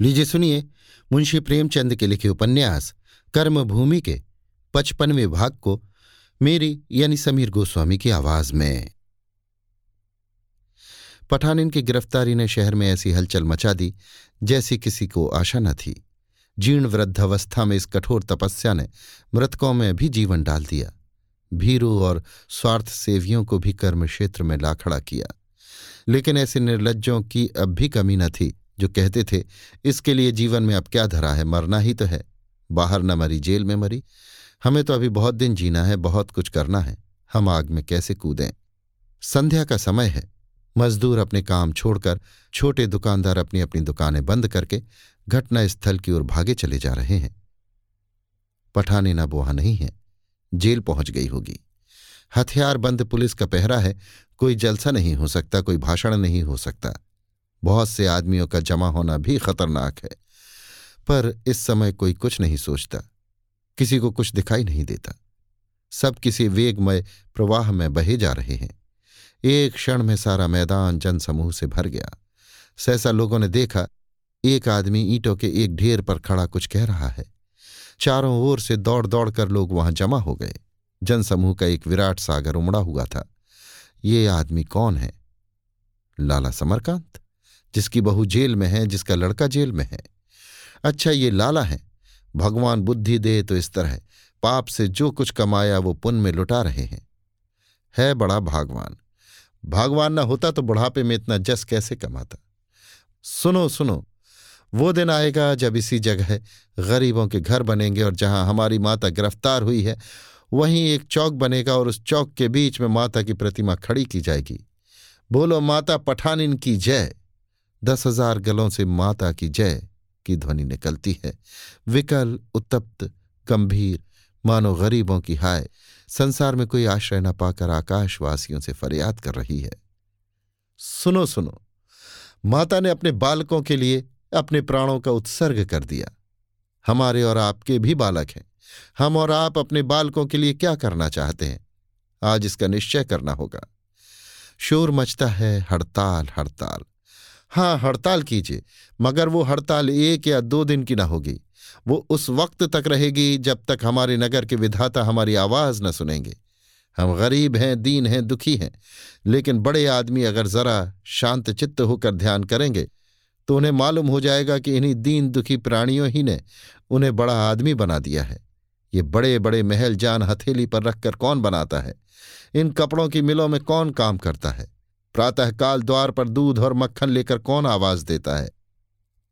लीजिए सुनिए मुंशी प्रेमचंद के लिखे उपन्यास, कर्मभूमि के पचपनवें भाग को मेरी यानी समीर गोस्वामी की आवाज़ में। पठानिन की गिरफ्तारी ने शहर में ऐसी हलचल मचा दी, जैसी किसी को आशा न थी। जीर्ण वृद्धावस्था में इस कठोर तपस्या ने मृतकों में भी जीवन डाल दिया। भीरू और स्वार्थ सेवियों को भी कर्म क्षेत्र में ला खड़ा किया। लेकिन ऐसे निर्लजों की अब भी कमी न थी। जो कहते थे, इसके लिए जीवन में अब क्या धरा है, मरना ही तो है। बाहर न मरी, जेल में मरी। हमें तो अभी बहुत दिन जीना है, बहुत कुछ करना है। हम आग में कैसे कूदें? संध्या का समय है। मजदूर अपने काम छोड़कर, छोटे दुकानदार अपनी अपनी दुकानें बंद करके घटना स्थल की ओर भागे चले जा रहे हैं। पठाने न बोहा नहीं है। जेल पहुँच गई होगी। हथियार बंद पुलिस का पहरा है। कोई जलसा नहीं हो सकता, कोई भाषण नहीं हो सकता। बहुत से आदमियों का जमा होना भी खतरनाक है। पर इस समय कोई कुछ नहीं सोचता, किसी को कुछ दिखाई नहीं देता। सब किसी वेगमय प्रवाह में बहे जा रहे हैं। एक क्षण में सारा मैदान जनसमूह से भर गया। सहसा लोगों ने देखा, एक आदमी ईंटों के एक ढेर पर खड़ा कुछ कह रहा है। चारों ओर से दौड़ दौड़ कर लोग वहाँ जमा हो गए। जनसमूह का एक विराट सागर उमड़ा हुआ था। ये आदमी कौन है? लाला समरकांत? जिसकी बहू जेल में है, जिसका लड़का जेल में है। अच्छा ये लाला है। भगवान बुद्धि दे तो इस तरह पाप से जो कुछ कमाया, वो पुण्य में लुटा रहे हैं। है बड़ा भागवान। भागवान न होता तो बुढ़ापे में इतना जस कैसे कमाता? सुनो सुनो। वो दिन आएगा जब इसी जगह गरीबों के घर बनेंगे और जहाँ हमारी माता गिरफ़्तार हुई है, वहीं एक चौक बनेगा और उस चौक के बीच में माता की प्रतिमा खड़ी की जाएगी। बोलो, माता पठानिन की जय। दस हज़ार गलों से माता की जय की ध्वनि निकलती है। विकल, उत्तप्त, गंभीर, मानो गरीबों की हाय, संसार में कोई आश्रय न पाकर आकाशवासियों से फरियाद कर रही है। सुनो सुनो, माता ने अपने बालकों के लिए अपने प्राणों का उत्सर्ग कर दिया। हमारे और आपके भी बालक हैं। हम और आप अपने बालकों के लिए क्या करना चाहते हैं? आज इसका निश्चय करना होगा। शोर मचता है, हड़ताल हड़ताल। हाँ हड़ताल कीजिए, मगर वो हड़ताल एक या दो दिन की ना होगी। वो उस वक्त तक रहेगी जब तक हमारे नगर के विधाता हमारी आवाज़ न सुनेंगे। हम गरीब हैं, दीन हैं, दुखी हैं, लेकिन बड़े आदमी अगर जरा शांत चित्त होकर ध्यान करेंगे तो उन्हें मालूम हो जाएगा कि इन्हीं दीन दुखी प्राणियों ही ने उन्हें बड़ा आदमी बना दिया है। ये बड़े बड़े महल जान हथेली पर रखकर कौन बनाता है? इन कपड़ों की मिलों में कौन काम करता है? प्रातःकाल द्वार पर दूध और मक्खन लेकर कौन आवाज़ देता है?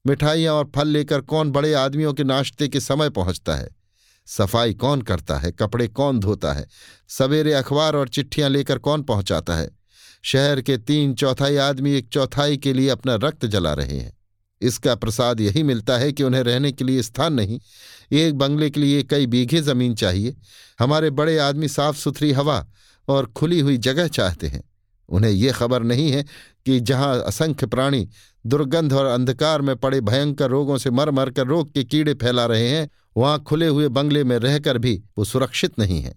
मिठाइयाँ और फल लेकर कौन बड़े आदमियों के नाश्ते के समय पहुँचता है? सफ़ाई कौन करता है? कपड़े कौन धोता है? सवेरे अखबार और चिट्ठियाँ लेकर कौन पहुंचाता है? शहर के तीन चौथाई आदमी एक चौथाई के लिए अपना रक्त जला रहे हैं। इसका प्रसाद यही मिलता है कि उन्हें रहने के लिए स्थान नहीं। एक बंगले के लिए कई बीघे ज़मीन चाहिए। हमारे बड़े आदमी साफ़ सुथरी हवा और खुली हुई जगह चाहते हैं। उन्हें यह खबर नहीं है कि जहाँ असंख्य प्राणी दुर्गंध और अंधकार में पड़े भयंकर रोगों से मर मर कर रोग के कीड़े फैला रहे हैं, वहाँ खुले हुए बंगले में रहकर भी वो सुरक्षित नहीं है।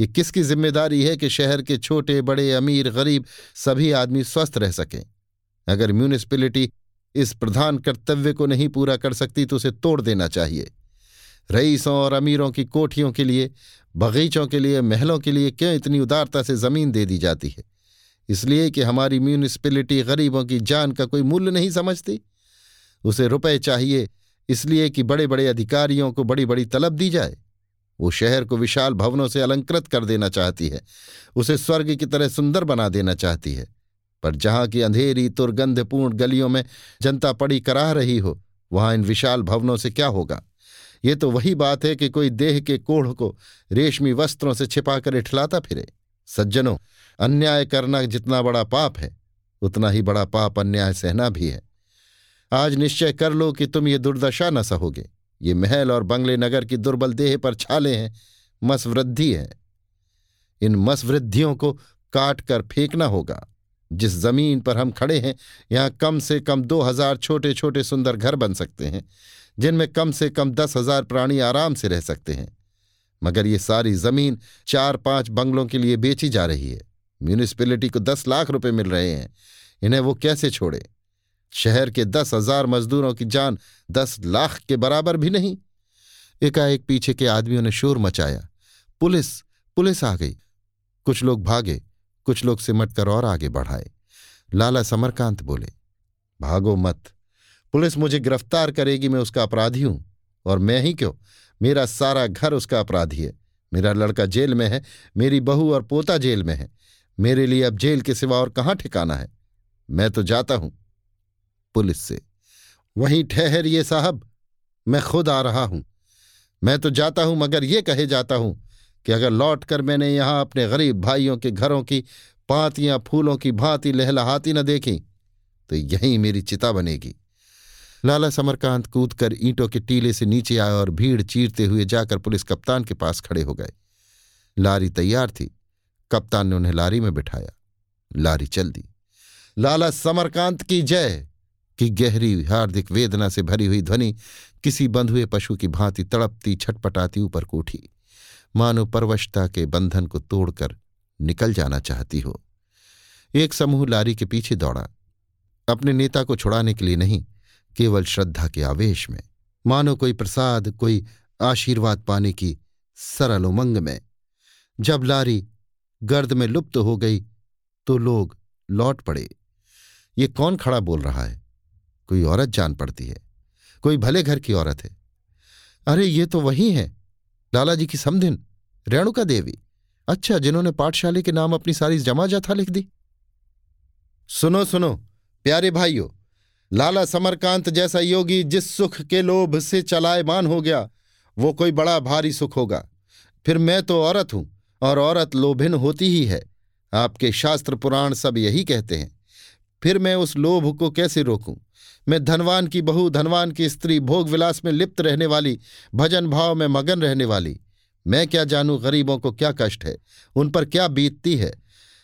ये किसकी ज़िम्मेदारी है कि शहर के छोटे, बड़े, अमीर, गरीब सभी आदमी स्वस्थ रह सकें? अगर म्यूनिसपिलिटी इस प्रधान कर्तव्य को नहीं पूरा कर सकती तो उसे तोड़ देना चाहिए। रईसों और अमीरों की कोठियों के लिए, बगीचों के लिए, महलों के लिए क्यों इतनी उदारता से ज़मीन दे दी जाती है? इसलिए कि हमारी म्यूनिसपिलिटी गरीबों की जान का कोई मूल्य नहीं समझती। उसे रुपए चाहिए, इसलिए कि बड़े बड़े अधिकारियों को बड़ी बड़ी तलब दी जाए। वो शहर को विशाल भवनों से अलंकृत कर देना चाहती है, उसे स्वर्ग की तरह सुंदर बना देना चाहती है। पर जहाँ की अंधेरी तुर्गंधपूर्ण गलियों में जनता पड़ी कराह रही हो, वहाँ इन विशाल भवनों से क्या होगा? ये तो वही बात है कि कोई देह के कोढ़ को रेशमी वस्त्रों से छिपाकर इठलाता फिरे। सज्जनों, अन्याय करना जितना बड़ा पाप है, उतना ही बड़ा पाप अन्याय सहना भी है। आज निश्चय कर लो कि तुम ये दुर्दशा न सहोगे। ये महल और बंगले नगर की दुर्बल देह पर छाले हैं, मसवृद्धि है। इन मसवृद्धियों को काट कर फेंकना होगा। जिस ज़मीन पर हम खड़े हैं, यहाँ कम से कम दो हज़ार छोटे छोटे सुंदर घर बन सकते हैं, जिनमें कम से कम दस हज़ार प्राणी आराम से रह सकते हैं। मगर ये सारी ज़मीन चार पाँच बंगलों के लिए बेची जा रही है। म्यूनिसपिलिटी को दस लाख रुपए मिल रहे हैं। इन्हें वो कैसे छोड़े? शहर के दस हज़ार मजदूरों की जान दस लाख के बराबर भी नहीं। एकाएक पीछे के आदमियों ने शोर मचाया। पुलिस पुलिस आ गई। कुछ लोग भागे, कुछ लोग सिमट कर और आगे बढ़ाए। लाला समरकांत बोले, भागो मत। पुलिस मुझे गिरफ़्तार करेगी, मैं उसका अपराधी हूँ। और मैं ही क्यों? मेरा सारा घर उसका अपराधी है। मेरा लड़का जेल में है, मेरी बहू और पोता जेल में है। मेरे लिए अब जेल के सिवा और कहाँ ठिकाना है? मैं तो जाता हूँ। पुलिस से, वहीं ठहरिए साहब, मैं खुद आ रहा हूँ। मैं तो जाता हूँ, मगर ये कहे जाता हूँ कि अगर लौटकर मैंने यहाँ अपने गरीब भाइयों के घरों की पातियाँ, फूलों की भांति लहलहाती न देखी तो यहीं मेरी चिता बनेगी। लाला समरकांत कूदकर ईंटों के टीले से नीचे आए और भीड़ चीरते हुए जाकर पुलिस कप्तान के पास खड़े हो गए। लारी तैयार थी। कप्तान ने उन्हें लारी में बिठाया। लारी चल दी। लाला समरकांत की जय! की गहरी हार्दिक वेदना से भरी हुई ध्वनि किसी बंधुए पशु की भांति तड़पती, छटपटाती ऊपर को उठी मानो परवशता के बंधन को तोड़कर निकल जाना चाहती हो। एक समूह लारी के पीछे दौड़ा। अपने नेता को छुड़ाने के लिए नहीं केवल श्रद्धा के आवेश में। मानो कोई प्रसाद, कोई आशीर्वाद पाने की सरल उमंग में। जब लारी गर्द में लुप्त हो गई तो लोग लौट पड़े। ये कौन खड़ा बोल रहा है? कोई औरत जान पड़ती है। कोई भले घर की औरत है। अरे, ये तो वही है। लालाजी की समधिन, रेणुका देवी। अच्छा जिन्होंने पाठशाले के नाम अपनी सारी जमा जाथा लिख दी। सुनो सुनो, प्यारे भाइयों लाला समरकांत जैसा योगी जिस सुख के लोभ से चलायमान हो गया, वो कोई बड़ा भारी सुख होगा। फिर मैं तो औरत हूँ और औरत लोभिन होती ही है। आपके शास्त्र पुराण सब यही कहते हैं। फिर मैं उस लोभ को कैसे रोकूं? मैं धनवान की बहू, धनवान की स्त्री, भोग विलास में लिप्त रहने वाली, भजन भाव में मगन रहने वाली। मैं क्या जानूं गरीबों को क्या कष्ट है? उन पर क्या बीतती है?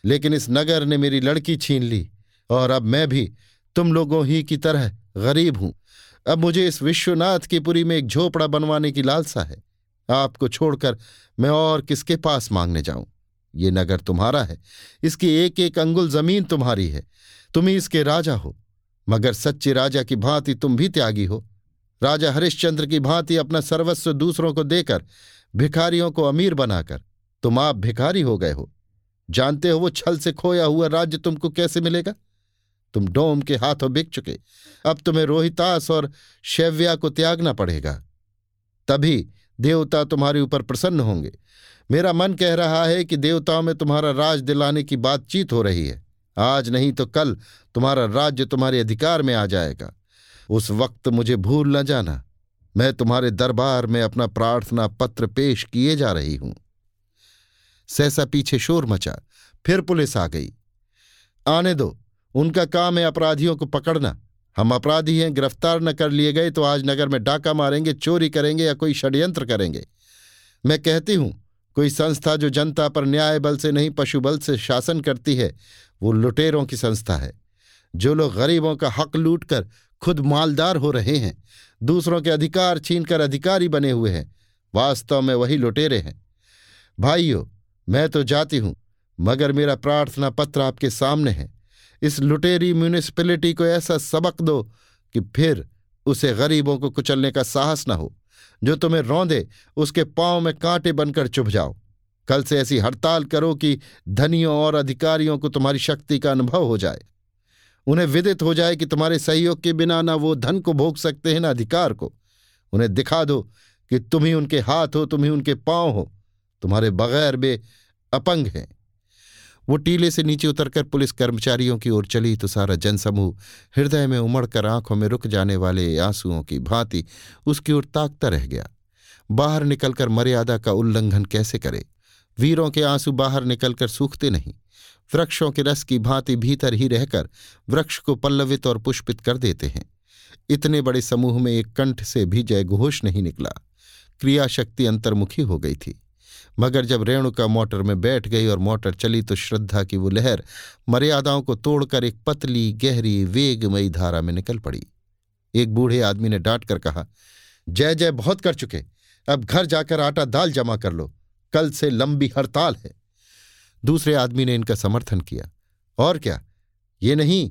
लेकिन इस नगर ने मेरी लड़की छीन ली और अब मैं भी तुम लोगों ही की तरह गरीब हूँ। अब मुझे इस विश्वनाथ की पुरी में एक झोपड़ा बनवाने की लालसा है। आपको छोड़कर मैं और किसके पास मांगने जाऊँ? ये नगर तुम्हारा है। इसकी एक एक अंगुल ज़मीन तुम्हारी है। तुम ही इसके राजा हो। मगर सच्चे राजा की भांति तुम भी त्यागी हो। राजा हरिश्चंद्र की भांति अपना सर्वस्व दूसरों को देकर, भिखारियों को अमीर बनाकर, तुम आप भिखारी हो गए हो। जानते हो वो छल से खोया हुआ राज्य तुमको कैसे मिलेगा? तुम डोम के हाथों बिक चुके। अब तुम्हें रोहितास और शैव्या को त्यागना पड़ेगा। तभी देवता तुम्हारे ऊपर प्रसन्न होंगे। मेरा मन कह रहा है कि देवताओं में तुम्हारा राज दिलाने की बातचीत हो रही है। आज नहीं तो कल तुम्हारा राज्य तुम्हारे अधिकार में आ जाएगा। उस वक्त मुझे भूल न जाना। मैं तुम्हारे दरबार में अपना प्रार्थना पत्र पेश किए जा रही हूँ। सहसा पीछे शोर मचा। फिर पुलिस आ गई। आने दो। उनका काम है अपराधियों को पकड़ना। हम अपराधी हैं, गिरफ़्तार न कर लिए गए तो आज नगर में डाका मारेंगे, चोरी करेंगे या कोई षड्यंत्र करेंगे। मैं कहती हूँ, कोई संस्था जो जनता पर न्याय बल से नहीं, पशु बल से शासन करती है, वो लुटेरों की संस्था है। जो लोग गरीबों का हक लूट कर खुद मालदार हो रहे हैं, दूसरों के अधिकार छीनकर अधिकारी बने हुए हैं, वास्तव में वही लुटेरे हैं। भाइयों, मैं तो जाती हूँ, मगर मेरा प्रार्थना पत्र आपके सामने है। इस लुटेरी म्यूनिसिपैलिटी को ऐसा सबक दो कि फिर उसे गरीबों को कुचलने का साहस न हो। जो तुम्हें रौंदे, उसके पाँव में कांटे बनकर चुभ जाओ। कल से ऐसी हड़ताल करो कि धनियों और अधिकारियों को तुम्हारी शक्ति का अनुभव हो जाए। उन्हें विदित हो जाए कि तुम्हारे सहयोग के बिना ना वो धन को भोग सकते हैं, ना अधिकार को। उन्हें दिखा दो कि तुम ही उनके हाथ हो, तुम ही उनके पाँव हो। तुम्हारे बगैर बे अपंग हैं। वो टीले से नीचे उतरकर पुलिस कर्मचारियों की ओर चली तो सारा जनसमूह हृदय में उमड़कर आँखों में रुक जाने वाले आंसुओं की भांति उसकी ओर ताकता रह गया। बाहर निकलकर मर्यादा का उल्लंघन कैसे करे? वीरों के आँसू बाहर निकलकर सूखते नहीं। वृक्षों के रस की भांति भीतर ही रहकर वृक्ष को पल्लवित और पुष्पित कर देते हैं। इतने बड़े समूह में एक कंठ से भी जयघोष नहीं निकला। क्रियाशक्ति अंतर्मुखी हो गई थी। मगर जब रेणुका मोटर में बैठ गई और मोटर चली तो श्रद्धा की वो लहर मर्यादाओं को तोड़कर एक पतली, गहरी, वेगमयी धारा में निकल पड़ी। एक बूढ़े आदमी ने डांट कर कहा, जय जय, बहुत कर चुके। अब घर जाकर आटा दाल जमा कर लो। कल से लंबी हड़ताल है। दूसरे आदमी ने इनका समर्थन किया, और क्या? ये नहीं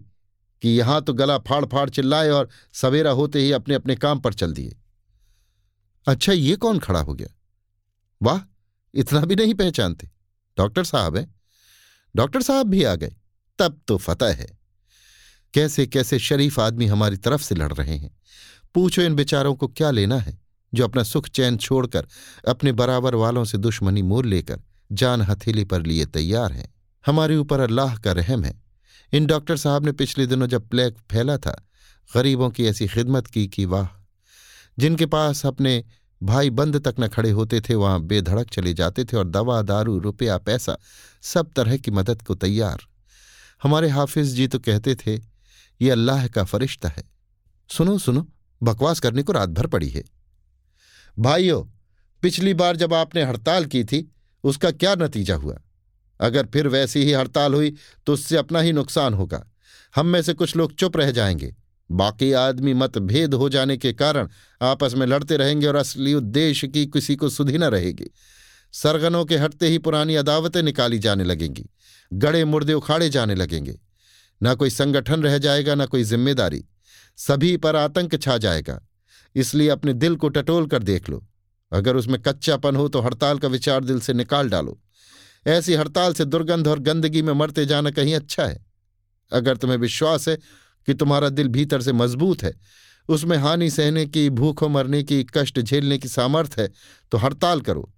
कि यहाँ तो गला फाड़ फाड़ चिल्लाए और सवेरा होते ही अपने अपने काम पर चल दिए। अच्छा ये कौन खड़ा हो गया? वाह इतना भी नहीं पहचानते। डॉक्टर साहब हैं। डॉक्टर साहब भी आ गए। तब तो फतह है। कैसे कैसे शरीफ आदमी हमारी तरफ़ से लड़ रहे हैं। पूछो इन बेचारों को क्या लेना है, जो अपना सुख चैन छोड़कर, अपने बराबर वालों से दुश्मनी मोल लेकर, जान हथेली पर लिए तैयार हैं। हमारे ऊपर अल्लाह का रहम है। इन डॉक्टर साहब ने पिछले दिनों जब प्लेग फैला था, गरीबों की ऐसी खिदमत की कि वाह, जिनके पास अपने भाई बंद तक न खड़े होते थे, वहाँ बेधड़क चले जाते थे और दवा, दारू, रुपया, पैसा, सब तरह की मदद को तैयार। हमारे हाफिज जी तो कहते थे, ये अल्लाह का फरिश्ता है। सुनो सुनो, बकवास करने को रात भर पड़ी है। भाइयों, पिछली बार जब आपने हड़ताल की थी, उसका क्या नतीजा हुआ? अगर फिर वैसी ही हड़ताल हुई तो उससे अपना ही नुकसान होगा। हम में से कुछ लोग चुप रह जाएँगे। बाकी आदमी मतभेद हो जाने के कारण आपस में लड़ते रहेंगे और असली उद्देश्य की किसी को सुधी न रहेगी। सरगनों के हटते ही पुरानी अदावतें निकाली जाने लगेंगी। गड़े मुर्दे उखाड़े जाने लगेंगे। न कोई संगठन रह जाएगा, न कोई ज़िम्मेदारी। सभी पर आतंक छा जाएगा। इसलिए अपने दिल को टटोल कर देख लो। अगर उसमें कच्चापन हो तो हड़ताल का विचार दिल से निकाल डालो। ऐसी हड़ताल से दुर्गंध और गंदगी में मरते जाना कहीं अच्छा है। अगर तुम्हें विश्वास है कि तुम्हारा दिल भीतर से मज़बूत है। उसमें हानि सहने की, भूखों मरने की, कष्ट झेलने की सामर्थ है तो हड़ताल करो।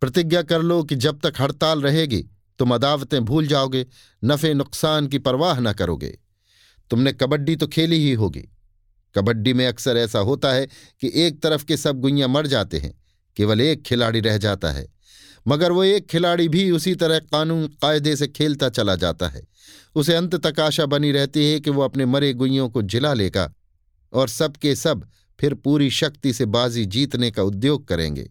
प्रतिज्ञा कर लो कि जब तक हड़ताल रहेगी, तुम अदावतें भूल जाओगे, नफे नुकसान की परवाह न करोगे। तुमने कबड्डी तो खेली ही होगी। कबड्डी में अक्सर ऐसा होता है कि एक तरफ़ के सब गुइयाँ मर जाते हैं, केवल एक खिलाड़ी रह जाता है। मगर वो एक खिलाड़ी भी उसी तरह कानून कायदे से खेलता चला जाता है। उसे अंत तक आशा बनी रहती है कि वो अपने मरे गुइयों को जिला लेगा और सबके सब फिर पूरी शक्ति से बाजी जीतने का उद्योग करेंगे।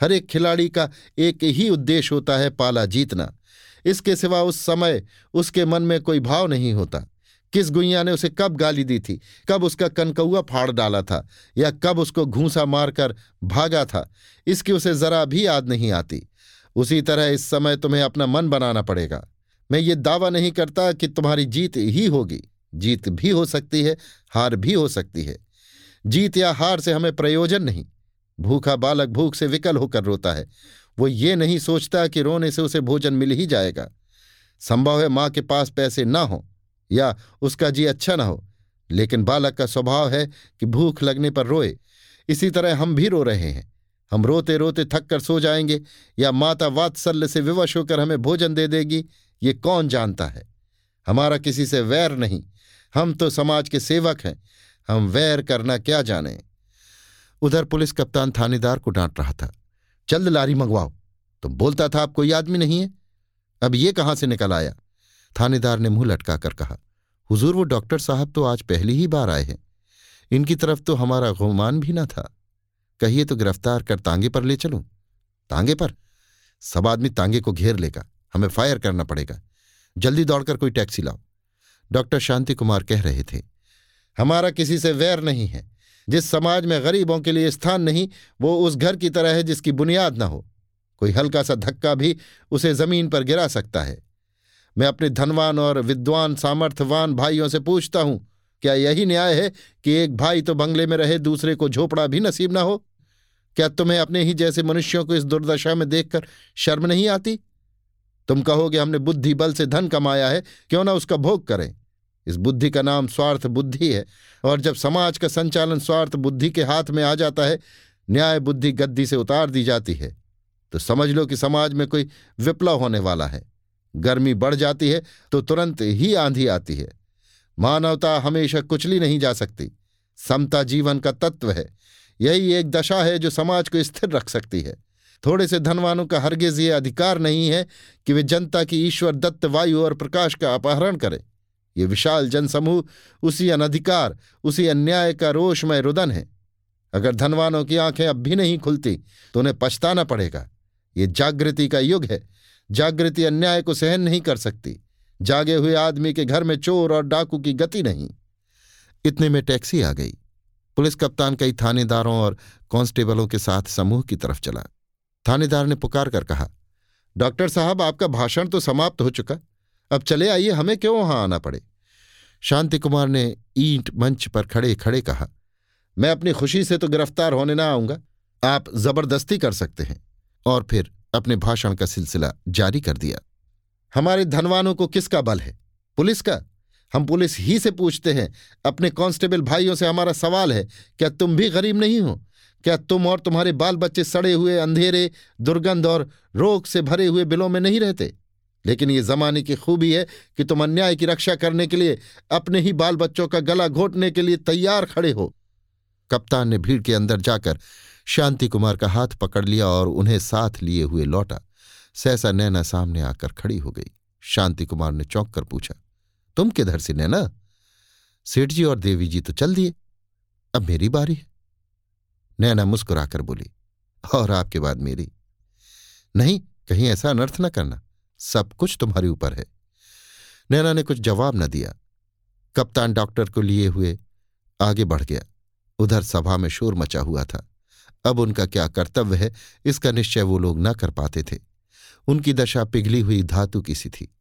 हर एक खिलाड़ी का एक ही उद्देश्य होता है पाला जीतना। इसके सिवा उस समय उसके मन में कोई भाव नहीं होता। किस गुइया ने उसे कब गाली दी थी? कब उसका कनकौआ फाड़ डाला था? या कब उसको घूसा मारकर भागा था? इसकी उसे जरा भी याद नहीं आती। उसी तरह इस समय तुम्हें अपना मन बनाना पड़ेगा। मैं ये दावा नहीं करता कि तुम्हारी जीत ही होगी। जीत भी हो सकती है, हार भी हो सकती है। जीत या हार से हमें प्रयोजन नहीं। भूखा बालक भूख से विकल होकर रोता है। वो ये नहीं सोचता कि रोने से उसे भोजन मिल ही जाएगा। संभव है माँ के पास पैसे ना हो, या उसका जी अच्छा ना हो। लेकिन बालक का स्वभाव है कि भूख लगने पर रोए। इसी तरह हम भी रो रहे हैं। हम रोते रोते थक कर सो जाएँगे, या माता वात्सल्य से विवश होकर हमें भोजन दे देगी। ये कौन जानता है? हमारा किसी से वैर नहीं। हम तो समाज के सेवक हैं। हम वैर करना क्या जाने? उधर पुलिस कप्तान थानेदार को डांट रहा था। जल्द लारी मंगवाओ। तुम बोलता था आप कोई आदमी नहीं है? अब ये कहाँ से निकल आया? थानेदार ने मुँह लटका कर कहा, हुजूर, वो डॉक्टर साहब तो आज पहली ही बार आए हैं। इनकी तरफ़ तो हमारा गुमान भी ना था। कहिए तो गिरफ़्तार कर तांगे पर ले चलूँ। तांगे पर? सब आदमी तांगे को घेर लेगा। हमें फायर करना पड़ेगा। जल्दी दौड़कर कोई टैक्सी लाओ। डॉक्टर शांति कुमार कह रहे थे, हमारा किसी से वैर नहीं है। जिस समाज में गरीबों के लिए स्थान नहीं, वो उस घर की तरह है जिसकी बुनियाद ना हो। कोई हल्का सा धक्का भी उसे ज़मीन पर गिरा सकता है। मैं अपने धनवान और विद्वान, सामर्थ्यवान भाइयों से पूछता हूँ, क्या यही न्याय है कि एक भाई तो बंगले में रहे, दूसरे को झोपड़ा भी नसीब ना हो? क्या तुम्हें अपने ही जैसे मनुष्यों को इस दुर्दशा में देखकर शर्म नहीं आती? तुम कहोगे, हमने बुद्धि बल से धन कमाया है, क्यों ना उसका भोग करें? इस बुद्धि का नाम स्वार्थ बुद्धि है, और जब समाज का संचालन स्वार्थ बुद्धि के हाथ में आ जाता है, न्याय बुद्धि गद्दी से उतार दी जाती है। तो समझ लो कि समाज में कोई विप्लव होने वाला है। गर्मी बढ़ जाती है तो तुरंत ही आंधी आती है। मानवता हमेशा कुचली नहीं जा सकती। समता जीवन का तत्व है। यही एक दशा है जो समाज को स्थिर रख सकती है। थोड़े से धनवानों का हरगिज ये अधिकार नहीं है कि वे जनता की ईश्वर, दत्त, वायु और प्रकाश का अपहरण करें। ये विशाल जनसमूह, उसी अनधिकार, उसी अन्याय का रोषमय रुदन है। अगर धनवानों की आँखें अब भी नहीं खुलती तो उन्हें पछताना पड़ेगा। ये जागृति का युग है। जागृति अन्याय को सहन नहीं कर सकती। जागे हुए आदमी के घर में चोर और डाकू की गति नहीं। इतने में टैक्सी आ गई। पुलिस कप्तान कई थानेदारों और कांस्टेबलों के साथ समूह की तरफ़ चला। थानेदार ने पुकार कर कहा, डॉक्टर साहब, आपका भाषण तो समाप्त हो चुका। अब चले आइए, हमें क्यों वहाँ आना पड़े? शांति कुमार ने ईंट मंच पर खड़े खड़े कहा, मैं अपनी खुशी से तो गिरफ़्तार होने ना आऊँगा। आप ज़बरदस्ती कर सकते हैं। और फिर अपने भाषण का सिलसिला जारी कर दिया। हमारे धनवानों को किसका बल है? पुलिस का? हम पुलिस ही से पूछते हैं। अपने कांस्टेबल भाइयों से हमारा सवाल है, क्या तुम भी गरीब नहीं हो? क्या तुम और तुम्हारे बाल बच्चे सड़े हुए, अंधेरे, दुर्गंध और रोग से भरे हुए बिलों में नहीं रहते? लेकिन ये जमाने की खूबी है कि तुम अन्याय की रक्षा करने के लिए, अपने ही बाल बच्चों का गला घोटने के लिए तैयार खड़े हो। कप्तान ने भीड़ के अंदर जाकर शांति कुमार का हाथ पकड़ लिया और उन्हें साथ लिए हुए लौटा। सहसा नैना सामने आकर खड़ी हो गई। शांति कुमार ने चौंक कर पूछा, तुम किधर से नैना? सेठ जी और देवी जी तो चल दिए। अब मेरी बारी है। नैना मुस्कुराकर बोली, और आपके बाद मेरी। नहीं, कहीं ऐसा अनर्थ न करना। सब कुछ तुम्हारे ऊपर है। नैना ने कुछ जवाब न दिया। कप्तान डॉक्टर को लिए हुए आगे बढ़ गया। उधर सभा में शोर मचा हुआ था। अब उनका क्या कर्तव्य है, इसका निश्चय वो लोग न कर पाते थे। उनकी दशा पिघली हुई धातु की सी थी।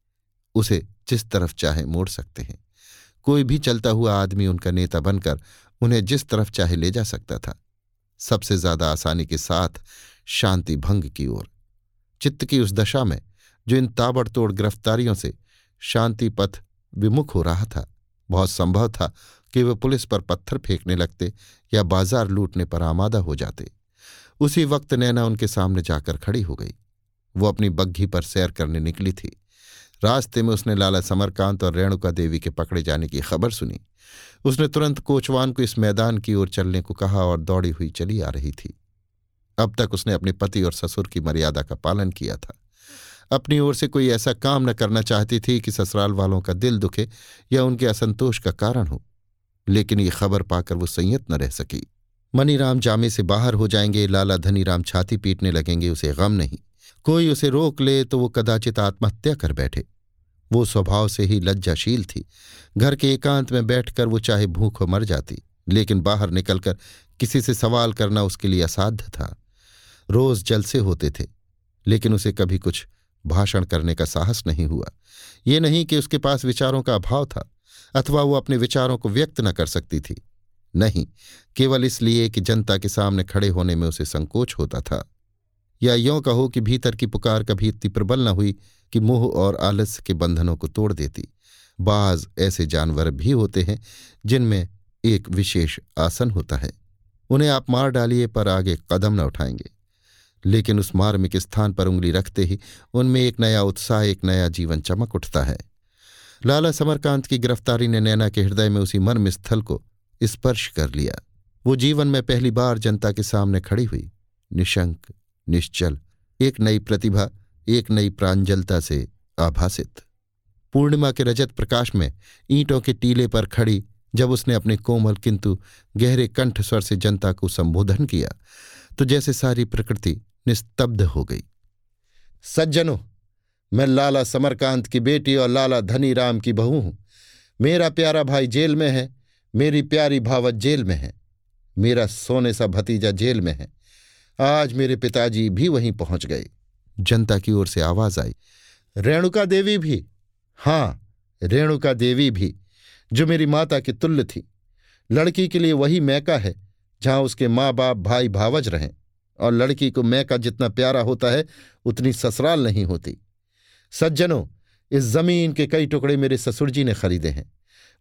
उसे जिस तरफ़ चाहे मोड़ सकते हैं। कोई भी चलता हुआ आदमी उनका नेता बनकर उन्हें जिस तरफ़ चाहे ले जा सकता था। सबसे ज़्यादा आसानी के साथ शांति भंग की ओर। चित्त की उस दशा में, जो इन ताबड़तोड़ गिरफ्तारियों से शांति पथ विमुख हो रहा था, बहुत संभव था कि वे पुलिस पर पत्थर फेंकने लगते या बाज़ार लूटने पर आमादा हो जाते। उसी वक्त नैना उनके सामने जाकर खड़ी हो गई। वो अपनी बग्घी पर सैर करने निकली थी। रास्ते में उसने लाला समरकांत और रेणुका देवी के पकड़े जाने की खबर सुनी। उसने तुरंत कोचवान को इस मैदान की ओर चलने को कहा और दौड़ी हुई चली आ रही थी। अब तक उसने अपने पति और ससुर की मर्यादा का पालन किया था। अपनी ओर से कोई ऐसा काम न करना चाहती थी कि ससुराल वालों का दिल दुखे या उनके असंतोष का कारण हो, लेकिन ये खबर पाकर वो संयत न रह सकी। मनीराम जामे से बाहर हो जाएँगे, लाला धनीराम छाती पीटने लगेंगे, उसे गम नहीं। कोई उसे रोक ले तो वो कदाचित आत्महत्या कर बैठे। वो स्वभाव से ही लज्जाशील थी। घर के एकांत में बैठकर वो चाहे भूख मर जाती, लेकिन बाहर निकलकर किसी से सवाल करना उसके लिए असाध्य था। रोज जलसे होते थे, लेकिन उसे कभी कुछ भाषण करने का साहस नहीं हुआ। ये नहीं कि उसके पास विचारों का अभाव था, अथवा वो अपने विचारों को व्यक्त न कर सकती थी। नहीं, केवल इसलिए कि जनता के सामने खड़े होने में उसे संकोच होता था। या यों कहो कि भीतर की पुकार कभी इतनी प्रबल न हुई कि मोह और आलस्य के बंधनों को तोड़ देती। बाज ऐसे जानवर भी होते हैं जिनमें एक विशेष आसन होता है। उन्हें आप मार डालिए पर आगे कदम न उठाएँगे। लेकिन उस मार्मिक स्थान पर उंगली रखते ही उनमें एक नया उत्साह, एक नया जीवन चमक उठता है। लाला समरकांत की गिरफ्तारी ने नैना के हृदय में उसी मर्म स्थल को स्पर्श कर लिया। वो जीवन में पहली बार जनता के सामने खड़ी हुई। निशंक निश्चल, एक नई प्रतिभा, एक नई प्रांजलता से आभासित। पूर्णिमा के रजत प्रकाश में ईंटों के टीले पर खड़ी, जब उसने अपने कोमल किंतु गहरे कंठ स्वर से जनता को संबोधन किया तो जैसे सारी प्रकृति निस्तब्ध हो गई। सज्जनों, मैं लाला समरकांत की बेटी और लाला धनी राम की बहू हूँ। मेरा प्यारा भाई जेल में है, मेरी प्यारी भावत जेल में है। मेरा सोने सा भतीजा जेल में है। आज मेरे पिताजी भी वहीं पहुँच गए। जनता की ओर से आवाज़ आई, रेणुका देवी भी? हाँ, रेणुका देवी भी, जो मेरी माता की तुल्य थी। लड़की के लिए वही मैका है, जहाँ उसके माँ बाप भाई भावज रहें। और लड़की को मैका जितना प्यारा होता है, उतनी ससुराल नहीं होती। सज्जनों, इस ज़मीन के कई टुकड़े मेरे ससुर जी ने खरीदे हैं।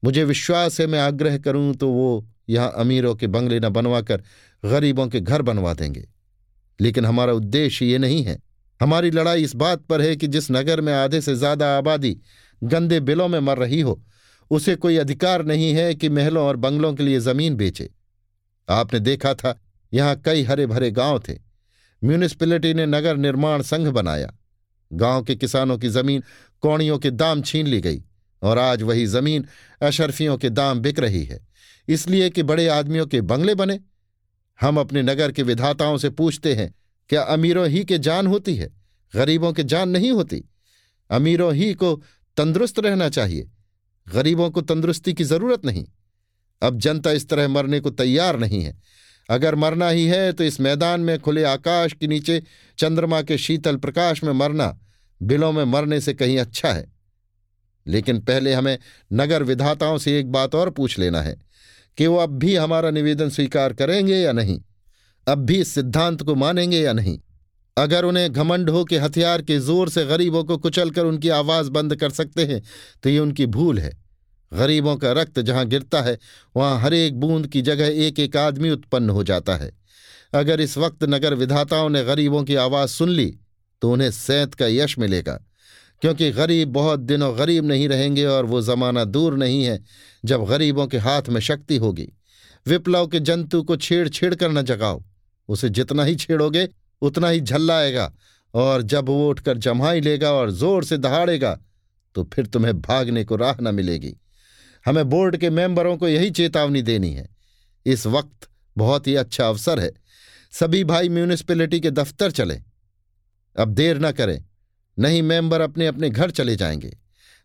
मुझे विश्वास है, मैं आग्रह करूँ तो वो यहाँ अमीरों के बंगले न बनवाकर गरीबों के घर बनवा देंगे। लेकिन हमारा उद्देश्य ये नहीं है। हमारी लड़ाई इस बात पर है कि जिस नगर में आधे से ज़्यादा आबादी गंदे बिलों में मर रही हो, उसे कोई अधिकार नहीं है कि महलों और बंगलों के लिए ज़मीन बेचे। आपने देखा था, यहाँ कई हरे भरे गाँव थे। म्यूनिसपैलिटी ने नगर निर्माण संघ बनाया। गाँव के किसानों की ज़मीन कौड़ियों के दाम छीन ली गई और आज वही ज़मीन अशरफियों के दाम बिक रही है। इसलिए कि बड़े आदमियों के बंगले बने हम अपने नगर के विधाताओं से पूछते हैं, क्या अमीरों ही के जान होती है? गरीबों के जान नहीं होती। अमीरों ही को तंदुरुस्त रहना चाहिए। गरीबों को तंदुरुस्ती की ज़रूरत नहीं। अब जनता इस तरह मरने को तैयार नहीं है। अगर मरना ही है तो इस मैदान में खुले आकाश के नीचे, चंद्रमा के शीतल प्रकाश में मरना, बिलों में मरने से कहीं अच्छा है। लेकिन पहले हमें नगर विधाताओं से एक बात और पूछ लेना है। कि वो अब भी हमारा निवेदन स्वीकार करेंगे या नहीं? अब भी इस सिद्धांत को मानेंगे या नहीं? अगर उन्हें घमंड हो के हथियार के ज़ोर से गरीबों को कुचलकर उनकी आवाज़ बंद कर सकते हैं तो ये उनकी भूल है। गरीबों का रक्त जहाँ गिरता है, वहाँ हर एक बूंद की जगह एक एक आदमी उत्पन्न हो जाता है। अगर इस वक्त नगर विधाताओं ने गरीबों की आवाज़ सुन ली तो उन्हें सैत का यश मिलेगा। क्योंकि गरीब बहुत दिनों गरीब नहीं रहेंगे और वो जमाना दूर नहीं है जब गरीबों के हाथ में शक्ति होगी। विप्लव के जंतु को छेड़ छेड़ कर न जगाओ। उसे जितना ही छेड़ोगे, उतना ही झल्लाएगा और जब वो उठकर जमाई लेगा और ज़ोर से दहाड़ेगा तो फिर तुम्हें भागने को राह न मिलेगी। हमें बोर्ड के मेंबरों को यही चेतावनी देनी है। इस वक्त बहुत ही अच्छा अवसर है। सभी भाई म्यूनिसपैलिटी के दफ्तर चलें। अब देर न करें। नहीं मेंबर अपने अपने घर चले जाएँगे।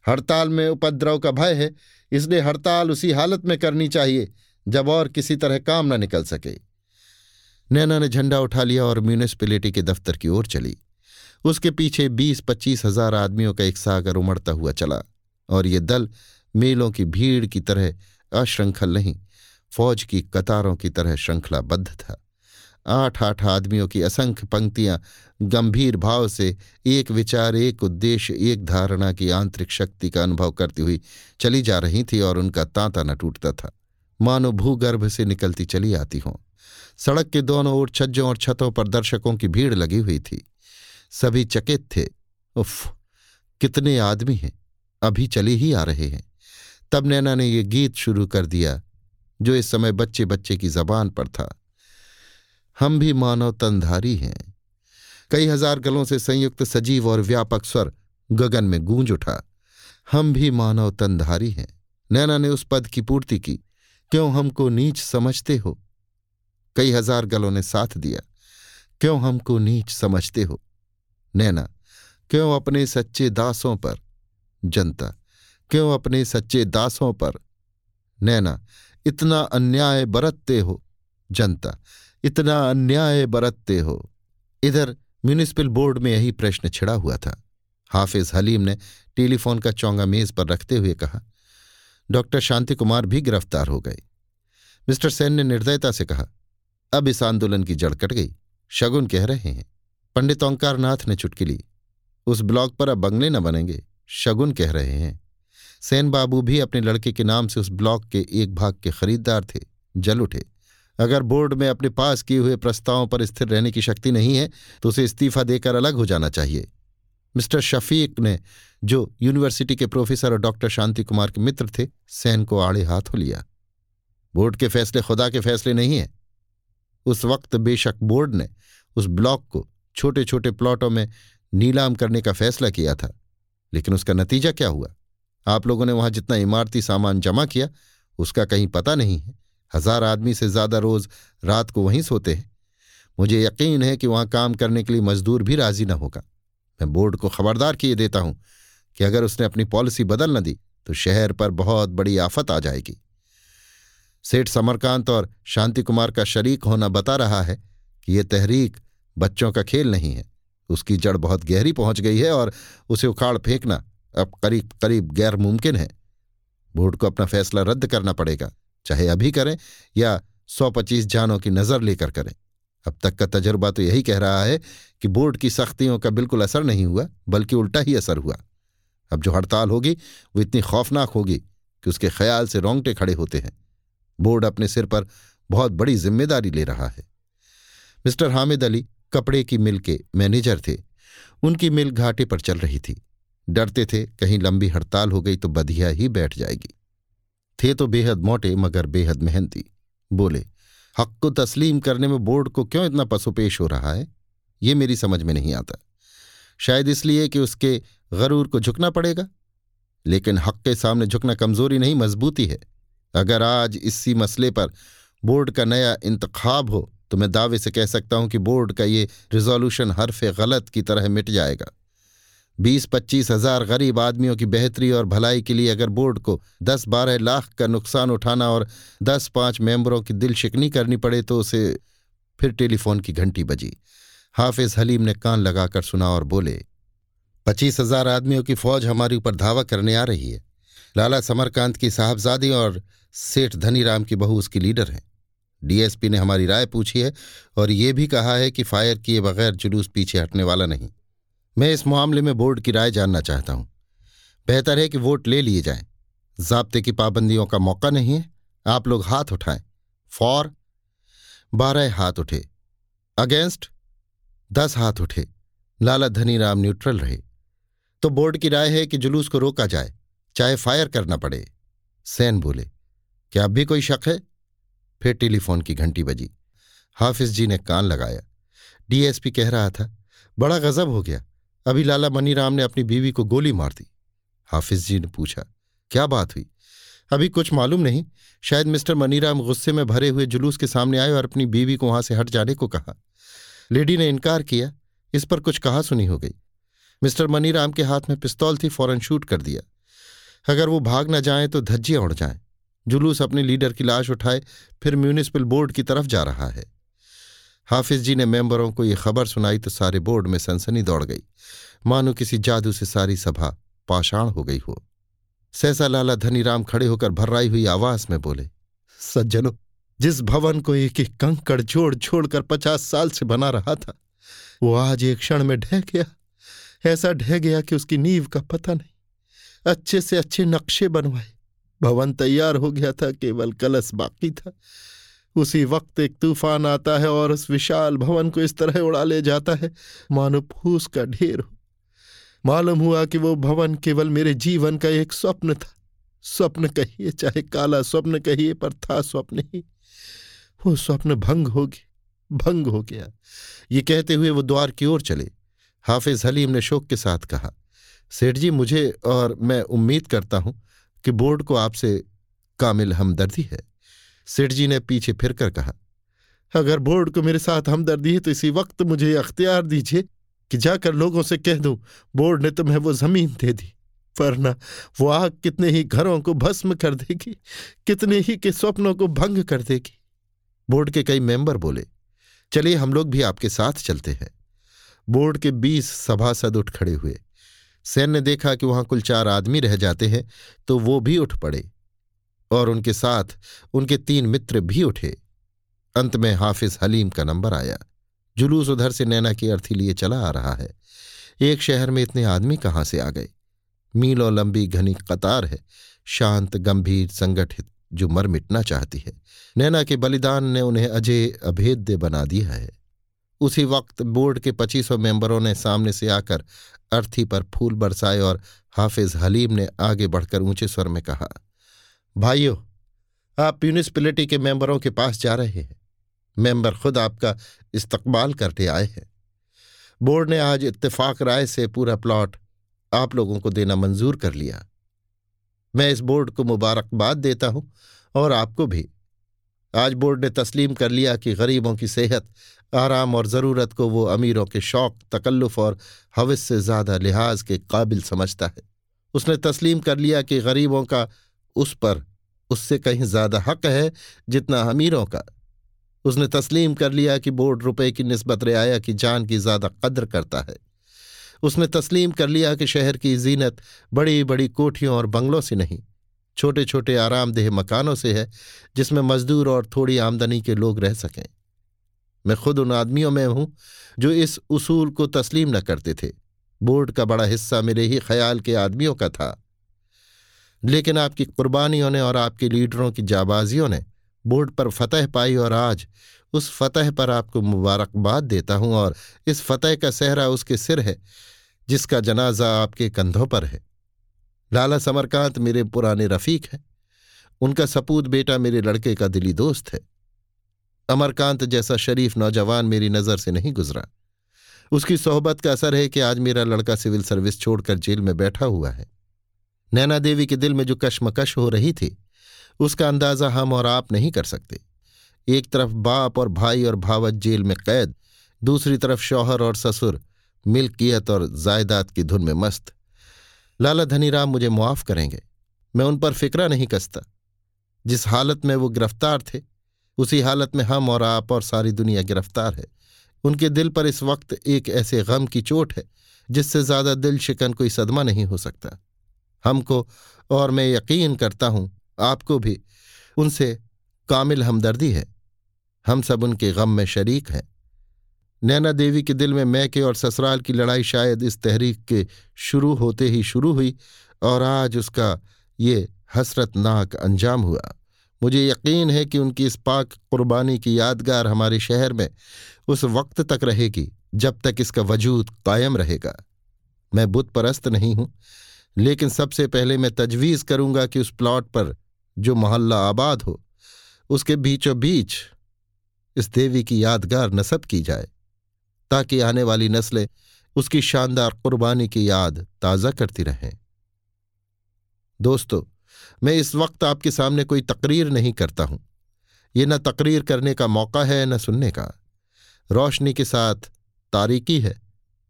हड़ताल में उपद्रव का भय है, इसलिए हड़ताल उसी हालत में करनी चाहिए, जब और किसी तरह काम न निकल सके। नैना ने झंडा उठा लिया और म्यूनिसपैलिटी के दफ्तर की ओर चली। उसके पीछे बीस पच्चीस हज़ार आदमियों का एक सागर उमड़ता हुआ चला, और ये दल मेलों की भीड़ की तरह अश्रृंखल नहीं, फौज की कतारों की तरह श्रृंखलाबद्ध था। आठ आठ आदमियों की असंख्य पंक्तियाँ गंभीर भाव से एक विचार, एक उद्देश्य, एक धारणा की आंतरिक शक्ति का अनुभव करती हुई चली जा रही थी और उनका तांता न टूटता था। मानो भूगर्भ से निकलती चली आती हों। सड़क के दोनों ओर छज्जों और छतों पर दर्शकों की भीड़ लगी हुई थी। सभी चकित थे। उफ! कितने आदमी हैं। अभी चले ही आ रहे हैं। तब नैना ने ये गीत शुरू कर दिया, जो इस समय बच्चे बच्चे की जबान पर था। हम भी मानव तनधारी हैं। कई हज़ार गलों से संयुक्त सजीव और व्यापक स्वर गगन में गूंज उठा। हम भी मानव तनधारी हैं। नैना ने उस पद की पूर्ति की। क्यों हमको नीच समझते हो? कई हज़ार गलों ने साथ दिया। क्यों हमको नीच समझते हो? नैना, क्यों अपने सच्चे दासों पर? जनता, क्यों अपने सच्चे दासों पर? नैना, इतना अन्याय बरतते हो? जनता इतना अन्याय बरतते हो। इधर म्यूनिसिपल बोर्ड में यही प्रश्न छिड़ा हुआ था। हाफिज हलीम ने टेलीफोन का चौंगा मेज पर रखते हुए कहा, डॉक्टर शांति कुमार भी गिरफ़्तार हो गए। मिस्टर सेन ने निर्दयता से कहा, अब इस आंदोलन की जड़ कट गई। शगुन कह रहे हैं, पंडित ओंकार नाथ ने चुटकी ली। उस ब्लॉक पर अब बंगले न बनेंगे, शगुन कह रहे हैं। सेन बाबू भी अपने लड़के के नाम से उस ब्लॉक के एक भाग के खरीदार थे, जल उठे। अगर बोर्ड में अपने पास किए हुए प्रस्तावों पर स्थिर रहने की शक्ति नहीं है तो उसे इस्तीफा देकर अलग हो जाना चाहिए। मिस्टर शफीक ने, जो यूनिवर्सिटी के प्रोफेसर और डॉक्टर शांति कुमार के मित्र थे, सैन को आड़े हाथों लिया। बोर्ड के फैसले खुदा के फैसले नहीं हैं। उस वक्त बेशक बोर्ड ने उस ब्लॉक को छोटे छोटे प्लॉटों में नीलाम करने का फैसला किया था, लेकिन उसका नतीजा क्या हुआ? आप लोगों ने वहाँ जितना इमारती सामान जमा किया, उसका कहीं पता नहीं है। हज़ार आदमी से ज़्यादा रोज रात को वहीं सोते हैं। मुझे यकीन है कि वहाँ काम करने के लिए मजदूर भी राज़ी न होगा। मैं बोर्ड को खबरदार किए देता हूँ कि अगर उसने अपनी पॉलिसी बदल न दी तो शहर पर बहुत बड़ी आफत आ जाएगी। सेठ समरकांत और शांति कुमार का शरीक होना बता रहा है कि यह तहरीक बच्चों का खेल नहीं है। उसकी जड़ बहुत गहरी पहुँच गई है और उसे उखाड़ फेंकना अब करीब करीब गैर मुमकिन है। बोर्ड को अपना फैसला रद्द करना पड़ेगा। चाहे अभी करें या सौ पच्चीस जानों की नज़र लेकर करें। अब तक का तजुर्बा तो यही कह रहा है कि बोर्ड की सख्तियों का बिल्कुल असर नहीं हुआ, बल्कि उल्टा ही असर हुआ। अब जो हड़ताल होगी, वो इतनी खौफनाक होगी कि उसके ख्याल से रोंगटे खड़े होते हैं। बोर्ड अपने सिर पर बहुत बड़ी ज़िम्मेदारी ले रहा है। मिस्टर हामिद अली कपड़े की मिल के मैनेजर थे। उनकी मिल घाटे पर चल रही थी। डरते थे, कहीं लंबी हड़ताल हो गई तो बधिया ही बैठ जाएगी। थे तो बेहद मोटे, मगर बेहद मेहनती। बोले, हक को तस्लीम करने में बोर्ड को क्यों इतना पशुपेश हो रहा है? ये मेरी समझ में नहीं आता। शायद इसलिए कि उसके गरूर को झुकना पड़ेगा। लेकिन हक के सामने झुकना कमज़ोरी नहीं, मजबूती है। अगर आज इसी मसले पर बोर्ड का नया इंतखाब हो तो मैं दावे से कह सकता हूँ कि बोर्ड का ये रिजोल्यूशन हरफ गलत की तरह मिट जाएगा। बीस पच्चीस हज़ार गरीब आदमियों की बेहतरी और भलाई के लिए अगर बोर्ड को दस बारह लाख का नुकसान उठाना और दस पाँच मेंबरों की दिल शिकनी करनी पड़े तो उसे फिर टेलीफोन की घंटी बजी। हाफिज हलीम ने कान लगाकर सुना और बोले, पच्चीस हज़ार आदमियों की फौज हमारे ऊपर धावा करने आ रही है। लाला समरकांत की साहबजादी और सेठ धनीराम की बहू उसकी लीडर हैं। डीएसपी ने हमारी राय पूछी है और ये भी कहा है कि फायर किए बगैर जुलूस पीछे हटने वाला नहीं। मैं इस मामले में बोर्ड की राय जानना चाहता हूँ। बेहतर है कि वोट ले लिए जाएँ। जब्ते की पाबंदियों का मौका नहीं है। आप लोग हाथ उठाएँ। फॉर। बारह हाथ उठे। अगेंस्ट। दस हाथ उठे। लाला धनीराम न्यूट्रल रहे। तो बोर्ड की राय है कि जुलूस को रोका जाए, चाहे फायर करना पड़े। सैन बोले, क्या अब भी कोई शक है? फिर टेलीफोन की घंटी बजी। हाफिज जी ने कान लगाया। डीएसपी कह रहा था, बड़ा गजब हो गया। अभी लाला मनीराम ने अपनी बीवी को गोली मार दी। हाफिज जी ने पूछा, क्या बात हुई? अभी कुछ मालूम नहीं। शायद मिस्टर मनीराम गुस्से में भरे हुए जुलूस के सामने आए और अपनी बीवी को वहाँ से हट जाने को कहा। लेडी ने इनकार किया। इस पर कुछ कहा सुनी हो गई। मिस्टर मनीराम के हाथ में पिस्तौल थी, फ़ौरन शूट कर दिया। अगर वो भाग न जाए तो धज्जियाँ उड़ जाएँ। जुलूस अपने लीडर की लाश उठाए, फिर म्यूनिसिपल बोर्ड की तरफ़ जा रहा है। हाफिज जी ने मेंबरों को ये खबर सुनाई तो सारे बोर्ड में सनसनी दौड़ गई। मानो किसी जादू से सारी सभा पाषाण हो गई हो। सहसा लाला धनीराम खड़े होकर भर्राई हुई आवाज़ में बोले, सज्जनों, जिस भवन को एक एक कंकड़ जोड़ छोड़कर पचास साल से बना रहा था, वो आज एक क्षण में ढह गया। ऐसा ढह गया कि उसकी नींव का पता नहीं। अच्छे से अच्छे नक्शे बनवाए। भवन तैयार हो गया था, केवल कलश बाकी था। उसी वक्त एक तूफ़ान आता है और उस विशाल भवन को इस तरह उड़ा ले जाता है। मानो फूस का ढेर हो। मालूम हुआ कि वो भवन केवल मेरे जीवन का एक स्वप्न था। स्वप्न कहिए, चाहे काला स्वप्न कहिए, पर था स्वप्न ही। वो स्वप्न भंग हो गया, भंग हो गया। ये कहते हुए वो द्वार की ओर चले। हाफिज हलीम ने शोक के साथ कहा, सेठ जी, मुझे और मैं उम्मीद करता हूँ कि बोर्ड को आपसे कामिल हमदर्दी है। सेठ जी ने पीछे फिरकर कहा, अगर बोर्ड को मेरे साथ हमदर्दी है तो इसी वक्त मुझे अख्तियार दीजिए कि जाकर लोगों से कह दूँ बोर्ड ने तुम्हें वो ज़मीन दे दी, वरना वो आग कितने ही घरों को भस्म कर देगी, कितने ही के स्वप्नों को भंग कर देगी। बोर्ड के कई मेंबर बोले, चलिए हम लोग भी आपके साथ चलते हैं। बोर्ड के बीस सभासद उठ खड़े हुए। सैन ने देखा कि वहाँ कुल चार आदमी रह जाते हैं तो वो भी उठ पड़े। और उनके साथ उनके तीन मित्र भी उठे। अंत में हाफिज हलीम का नंबर आया। जुलूस उधर से नैना की अर्थी लिए चला आ रहा है। एक शहर में इतने आदमी कहाँ से आ गए? मीलों लंबी घनी कतार है। शांत, गंभीर, संगठित, जो मर मिटना चाहती है। नैना के बलिदान ने उन्हें अजय अभेद्य बना दिया है। उसी वक्त बोर्ड के पच्चीसों मेंबरों ने सामने से आकर अर्थी पर फूल बरसाए और हाफिज हलीम ने आगे बढ़कर ऊँचे स्वर में कहा भाइयों, आप म्यूनिसपिलिटी के मेंबरों के पास जा रहे हैं। मेंबर खुद आपका इस्तकबाल करके आए हैं। बोर्ड ने आज इत्तेफाक राय से पूरा प्लॉट आप लोगों को देना मंजूर कर लिया। मैं इस बोर्ड को मुबारकबाद देता हूँ और आपको भी। आज बोर्ड ने तस्लीम कर लिया कि गरीबों की सेहत, आराम और ज़रूरत को वो अमीरों के शौक, तकल्लुफ़ और हविस से ज़्यादा लिहाज के काबिल समझता है। उसने तस्लीम कर लिया कि गरीबों का उस पर। उससे कहीं ज़्यादा हक है जितना अमीरों का। उसने तस्लीम कर लिया कि बोर्ड रुपए की नस्बत रियाया की जान की ज़्यादा कद्र करता है। उसने तस्लीम कर लिया कि शहर की जीनत बड़ी बड़ी कोठियों और बंगलों से नहीं छोटे छोटे आरामदेह मकानों से है, जिसमें मजदूर और थोड़ी आमदनी के लोग रह सकें। मैं खुद उन आदमियों में हूँ जो इस उसूल को तस्लीम न करते थे। बोर्ड का बड़ा हिस्सा मेरे ही ख्याल के आदमियों का था। लेकिन आपकी कुर्बानियों ने और आपके लीडरों की जाबाजियों ने बोर्ड पर फतह पाई और आज उस फतह पर आपको मुबारकबाद देता हूँ और इस फतह का सहरा उसके सिर है, जिसका जनाजा आपके कंधों पर है। लाला समरकांत मेरे पुराने रफीक हैं। उनका सपूत बेटा मेरे लड़के का दिली दोस्त है। अमरकांत जैसा शरीफ नौजवान मेरी नज़र से नहीं गुजरा। उसकी सोहबत का असर है कि आज मेरा लड़का सिविल सर्विस छोड़कर जेल में बैठा हुआ है। नैना देवी के दिल में जो कश्मकश हो रही थी, उसका अंदाज़ा हम और आप नहीं कर सकते। एक तरफ़ बाप और भाई और भावत जेल में कैद, दूसरी तरफ़ शौहर और ससुर, मिल्कियत और जायदाद की धुन में मस्त। लाला धनीराम मुझे मुआफ करेंगे। मैं उन पर फिक्रा नहीं कसता। जिस हालत में वो गिरफ़्तार थे, उसी हालत में हम और आप और सारी दुनिया गिरफ़्तार है। उनके दिल पर इस वक्त एक ऐसे गम की चोट है, जिससे ज़्यादा दिल शिकन कोई सदमा नहीं हो सकता। हमको और मैं यकीन करता हूँ, आपको भी, उनसे कामिल हमदर्दी है। हम सब उनके गम में शरीक हैं। नैना देवी के दिल में मैं के और ससुराल की लड़ाई शायद इस तहरीक के शुरू होते ही शुरू हुई और आज उसका ये हसरतनाक अंजाम हुआ। मुझे यकीन है कि उनकी इस पाक कुर्बानी की यादगार हमारे शहर में उस वक्त तक रहेगी, जब तक इसका वजूद कायम रहेगा। मैं बुत परस्त नहीं हूँ लेकिन सबसे पहले मैं तजवीज करूँगा कि उस प्लॉट पर जो मोहल्ला आबाद हो, उसके बीचों बीच इस देवी की यादगार नसब की जाए, ताकि आने वाली नस्लें उसकी शानदार कुर्बानी की याद ताज़ा करती रहें। दोस्तों, मैं इस वक्त आपके सामने कोई तकरीर नहीं करता हूँ। ये न तकरीर करने का मौका है, न सुनने का। रोशनी के साथ तारीकी है,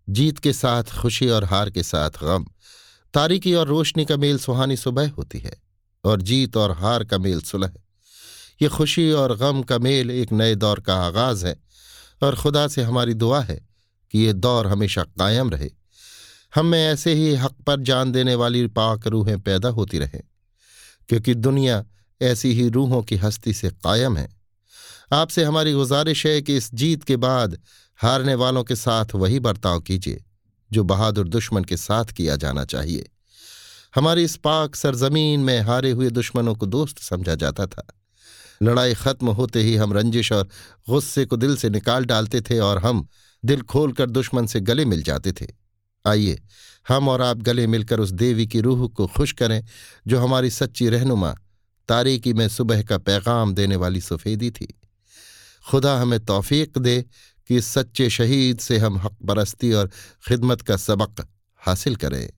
जीत के साथ खुशी और हार के साथ गम। तारीकी और रोशनी का मेल सुहानी सुबह होती है और जीत और हार का मेल सुलह ये खुशी और गम का मेल एक नए दौर का आगाज़ है और खुदा से हमारी दुआ है कि ये दौर हमेशा कायम रहे। हम में ऐसे ही हक पर जान देने वाली पाक रूहें पैदा होती रहें, क्योंकि दुनिया ऐसी ही रूहों की हस्ती से कायम है। आपसे हमारी गुजारिश है कि इस जीत के बाद हारने वालों के साथ वही बर्ताव कीजिए। जो बहादुर दुश्मन के साथ किया जाना चाहिए। हमारी इस पाक सरजमीन में हारे हुए दुश्मनों को दोस्त समझा जाता था। लड़ाई खत्म होते ही हम रंजिश और गुस्से को दिल से निकाल डालते थे और हम दिल खोलकर दुश्मन से गले मिल जाते थे। आइए, हम और आप गले मिलकर उस देवी की रूह को खुश करें, जो हमारी सच्ची रहनुमा तारीकी में सुबह का पैगाम देने वाली सफ़ेदी थी। खुदा हमें तौफीक दे कि सच्चे शहीद से हम हक परस्ती और खिदमत का सबक हासिल करें।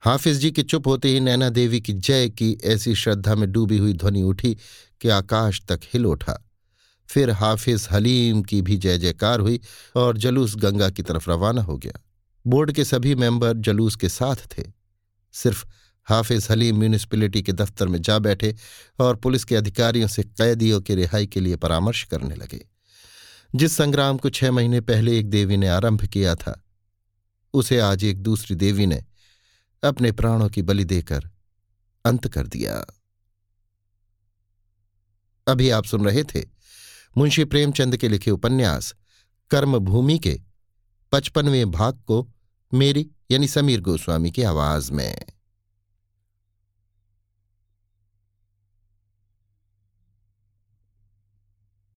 हाफिज जी के चुप होते ही नैना देवी की जय की ऐसी श्रद्धा में डूबी हुई ध्वनि उठी कि आकाश तक हिल उठा। फिर हाफिज हलीम की भी जय जयकार हुई और जलूस गंगा की तरफ़ रवाना हो गया। बोर्ड के सभी मेंबर जलूस के साथ थे। सिर्फ़ हाफिज हलीम म्यूनिसपैलिटी के दफ्तर में जा बैठे और पुलिस के अधिकारियों से कैदियों की रिहाई के लिए परामर्श करने लगे। जिस संग्राम को छह महीने पहले एक देवी ने आरंभ किया था, उसे आज एक दूसरी देवी ने अपने प्राणों की बलि देकर अंत कर दिया। अभी आप सुन रहे थे मुंशी प्रेमचंद के लिखे उपन्यास, कर्मभूमि के पचपनवें भाग को मेरी यानी समीर गोस्वामी की आवाज़ में।